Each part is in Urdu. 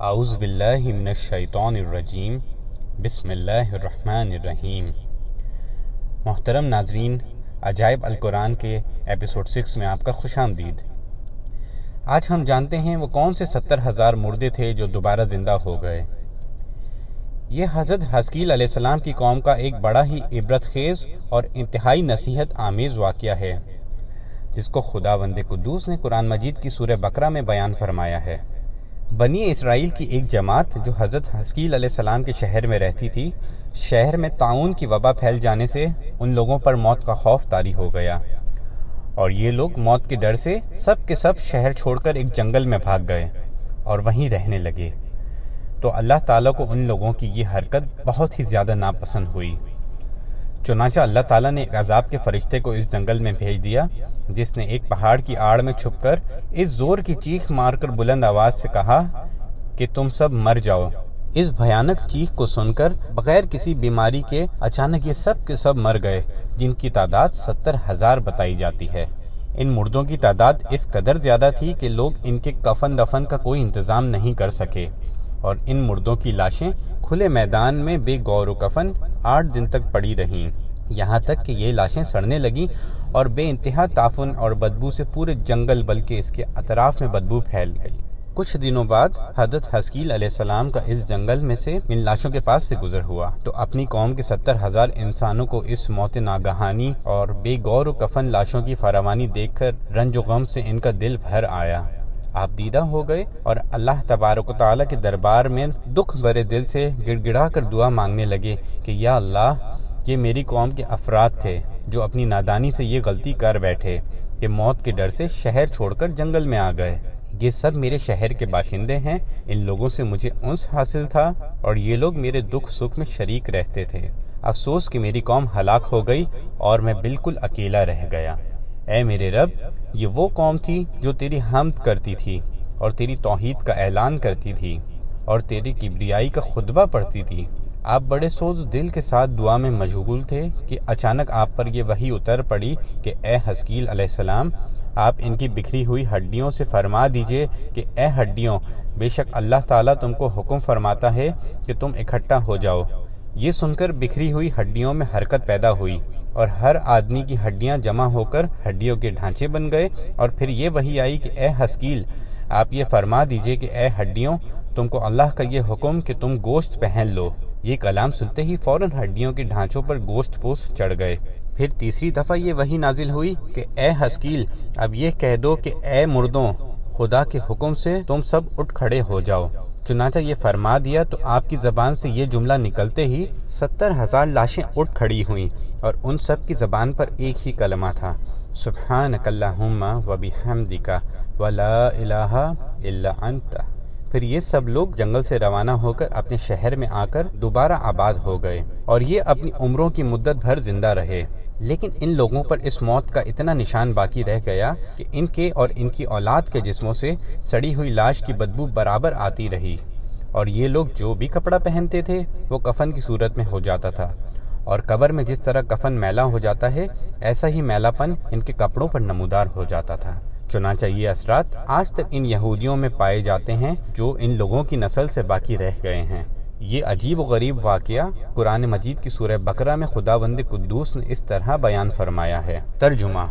اعوذ باللہ من الشیطان الرجیم، بسم اللہ الرحمن الرحیم۔ محترم ناظرین، عجائب القرآن کے ایپیسوڈ سکس میں آپ کا خوش آمدید۔ آج ہم جانتے ہیں وہ کون سے ستر ہزار مردے تھے جو دوبارہ زندہ ہو گئے۔ یہ حضرت حسکیل علیہ السلام کی قوم کا ایک بڑا ہی عبرت خیز اور انتہائی نصیحت آمیز واقعہ ہے، جس کو خدا وند قدوس نے قرآن مجید کی سورہ بکرا میں بیان فرمایا ہے۔ بنی اسرائیل کی ایک جماعت جو حضرت حسکیل علیہ السلام کے شہر میں رہتی تھی، شہر میں تعاون کی وبا پھیل جانے سے ان لوگوں پر موت کا خوف طاری ہو گیا۔ اور یہ لوگ موت کے ڈر سے سب کے سب شہر چھوڑ کر ایک جنگل میں بھاگ گئے اور وہیں رہنے لگے۔ تو اللہ تعالیٰ کو ان لوگوں کی یہ حرکت بہت ہی زیادہ ناپسند ہوئی۔ چنانچہ اللہ تعالیٰ نے ایک عذاب کے فرشتے کو اس جنگل میں بھیج دیا، جس نے ایک پہاڑ کی آڑ میں چھپ کر اس زور کی چیخ مار کر بلند آواز سے کہا کہ تم سب مر جاؤ۔ اس بھیانک چیخ کو سن کر بغیر کسی بیماری کے اچانک یہ سب کے سب مر گئے، جن کی تعداد ستر ہزار بتائی جاتی ہے۔ ان مردوں کی تعداد اس قدر زیادہ تھی کہ لوگ ان کے کفن دفن کا کوئی انتظام نہیں کر سکے۔ اور ان مردوں کی لاشیں کھلے میدان میں بے غور و کفن آٹھ دن تک پڑی رہیں۔ یہاں تک کہ یہ لاشیں سڑنے لگیں اور بے انتہا تعفن اور بدبو سے پورے جنگل بلکہ اس کے اطراف میں بدبو پھیل گئی۔ کچھ دنوں بعد حضرت حسکیل علیہ السلام کا اس جنگل میں سے ان لاشوں کے پاس سے گزر ہوا۔ تو اپنی قوم کے ستر ہزار انسانوں کو اس موت ناگہانی اور بے غور و کفن لاشوں کی فراوانی دیکھ کر رنج و غم سے ان کا دل بھر آیا۔ آپ دیدہ ہو گئے اور اللہ تبارک و تعالیٰ کے دربار میں دکھ برے دل سے گڑ گڑا کر دعا مانگنے لگے کہ یا اللہ، یہ میری قوم کے افراد تھے جو اپنی نادانی سے یہ غلطی کر بیٹھے کہ موت کے ڈر سے شہر چھوڑ کر جنگل میں آ گئے۔ یہ سب میرے شہر کے باشندے ہیں۔ ان لوگوں سے مجھے انس حاصل تھا اور یہ لوگ میرے دکھ سکھ میں شریک رہتے تھے۔ افسوس کہ میری قوم ہلاک ہو گئی اور میں بالکل اکیلا رہ گیا۔ اے میرے رب یہ وہ قوم تھی جو تیری حمد کرتی تھی اور تیری توحید کا اعلان کرتی تھی اور تیری کبریائی کا خطبہ پڑھتی تھی۔ آپ بڑے سوز دل کے ساتھ دعا میں مشغول تھے کہ اچانک آپ پر یہ وہی اتر پڑی کہ اے حسکیل علیہ السلام، آپ ان کی بکھری ہوئی ہڈیوں سے فرما دیجیے کہ اے ہڈیوں، بے شک اللہ تعالیٰ تم کو حکم فرماتا ہے کہ تم اکٹھا ہو جاؤ۔ یہ سن کر بکھری ہوئی ہڈیوں میں حرکت پیدا ہوئی۔ اور ہر آدمی کی ہڈیاں جمع ہو کر ہڈیوں کے ڈھانچے بن گئے اور پھر یہ وہی آئی کہ اے حسکیل، آپ یہ فرما دیجیے کہ اے ہڈیوں، تم کو اللہ کا یہ حکم کہ تم گوشت پہن لو۔ یہ کلام سنتے ہی فوراً ہڈیوں کے ڈھانچوں پر گوشت پوس چڑھ گئے۔ پھر تیسری دفعہ یہ وہی نازل ہوئی کہ اے حسکیل، اب یہ کہہ دو کہ اے مردوں، خدا کے حکم سے تم سب اٹھ کھڑے ہو جاؤ۔ چنانچہ یہ فرما دیا تو آپ کی زبان سے یہ جملہ نکلتے ہی ستر ہزار لاشیں اٹھ کھڑی ہوئیں اور ان سب کی زبان پر ایک ہی کلمہ تھا، سبحانک اللہم و بحمدکا ولا الہ الا انت۔ پھر یہ سب لوگ جنگل سے روانہ ہو کر اپنے شہر میں آ کر دوبارہ آباد ہو گئے اور یہ اپنی عمروں کی مدت بھر زندہ رہے۔ لیکن ان لوگوں پر اس موت کا اتنا نشان باقی رہ گیا کہ ان کے اور ان کی اولاد کے جسموں سے سڑی ہوئی لاش کی بدبو برابر آتی رہی۔ اور یہ لوگ جو بھی کپڑا پہنتے تھے، وہ کفن کی صورت میں ہو جاتا تھا۔ اور قبر میں جس طرح کفن میلا ہو جاتا ہے، ایسا ہی میلا پن ان کے کپڑوں پر نمودار ہو جاتا تھا۔ چنانچہ یہ اثرات آج تک ان یہودیوں میں پائے جاتے ہیں جو ان لوگوں کی نسل سے باقی رہ گئے ہیں۔ یہ عجیب و غریب واقعہ قرآن مجید کی سورہ بکرہ میں خدا بند قدوس نے اس طرح بیان فرمایا ہے۔ ترجمہ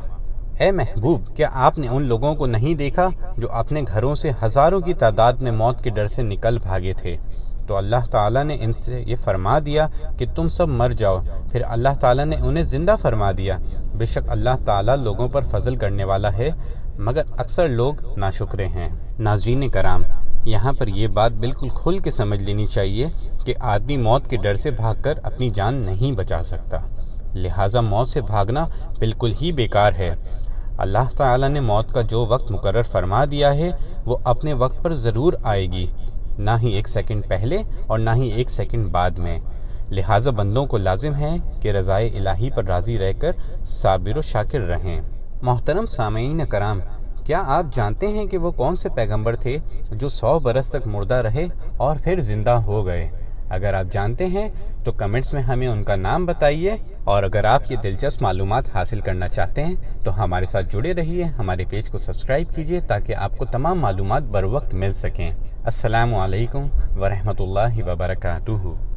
اے محبوب، کیا آپ نے ان لوگوں کو نہیں دیکھا جو اپنے گھروں سے ہزاروں کی تعداد میں موت کے ڈر سے نکل بھاگے تھے؟ تو اللہ تعالیٰ نے ان سے یہ فرما دیا کہ تم سب مر جاؤ۔ پھر اللہ تعالیٰ نے انہیں زندہ فرما دیا۔ بے شک اللہ تعالیٰ لوگوں پر فضل کرنے والا ہے، مگر اکثر لوگ ناشکرے ہیں۔ ناظرین کرام یہاں پر یہ بات بالکل کھل کے سمجھ لینی چاہیے کہ آدمی موت کے ڈر سے بھاگ کر اپنی جان نہیں بچا سکتا۔ لہٰذا موت سے بھاگنا بالکل ہی بیکار ہے۔ اللہ تعالیٰ نے موت کا جو وقت مقرر فرما دیا ہے، وہ اپنے وقت پر ضرور آئے گی، نہ ہی ایک سیکنڈ پہلے اور نہ ہی ایک سیکنڈ بعد میں۔ لہٰذا بندوں کو لازم ہے کہ رضائے الہی پر راضی رہ کر صابر و شاکر رہیں۔ محترم سامعین کرام کیا آپ جانتے ہیں کہ وہ کون سے پیغمبر تھے جو سو برس تک مردہ رہے اور پھر زندہ ہو گئے؟ اگر آپ جانتے ہیں تو کمنٹس میں ہمیں ان کا نام بتائیے اور اگر آپ یہ دلچسپ معلومات حاصل کرنا چاہتے ہیں تو ہمارے ساتھ جڑے رہیے، ہمارے پیج کو سبسکرائب کیجیے تاکہ آپ کو تمام معلومات بر وقت مل سکیں۔ السلام علیکم ورحمۃ اللہ وبرکاتہ۔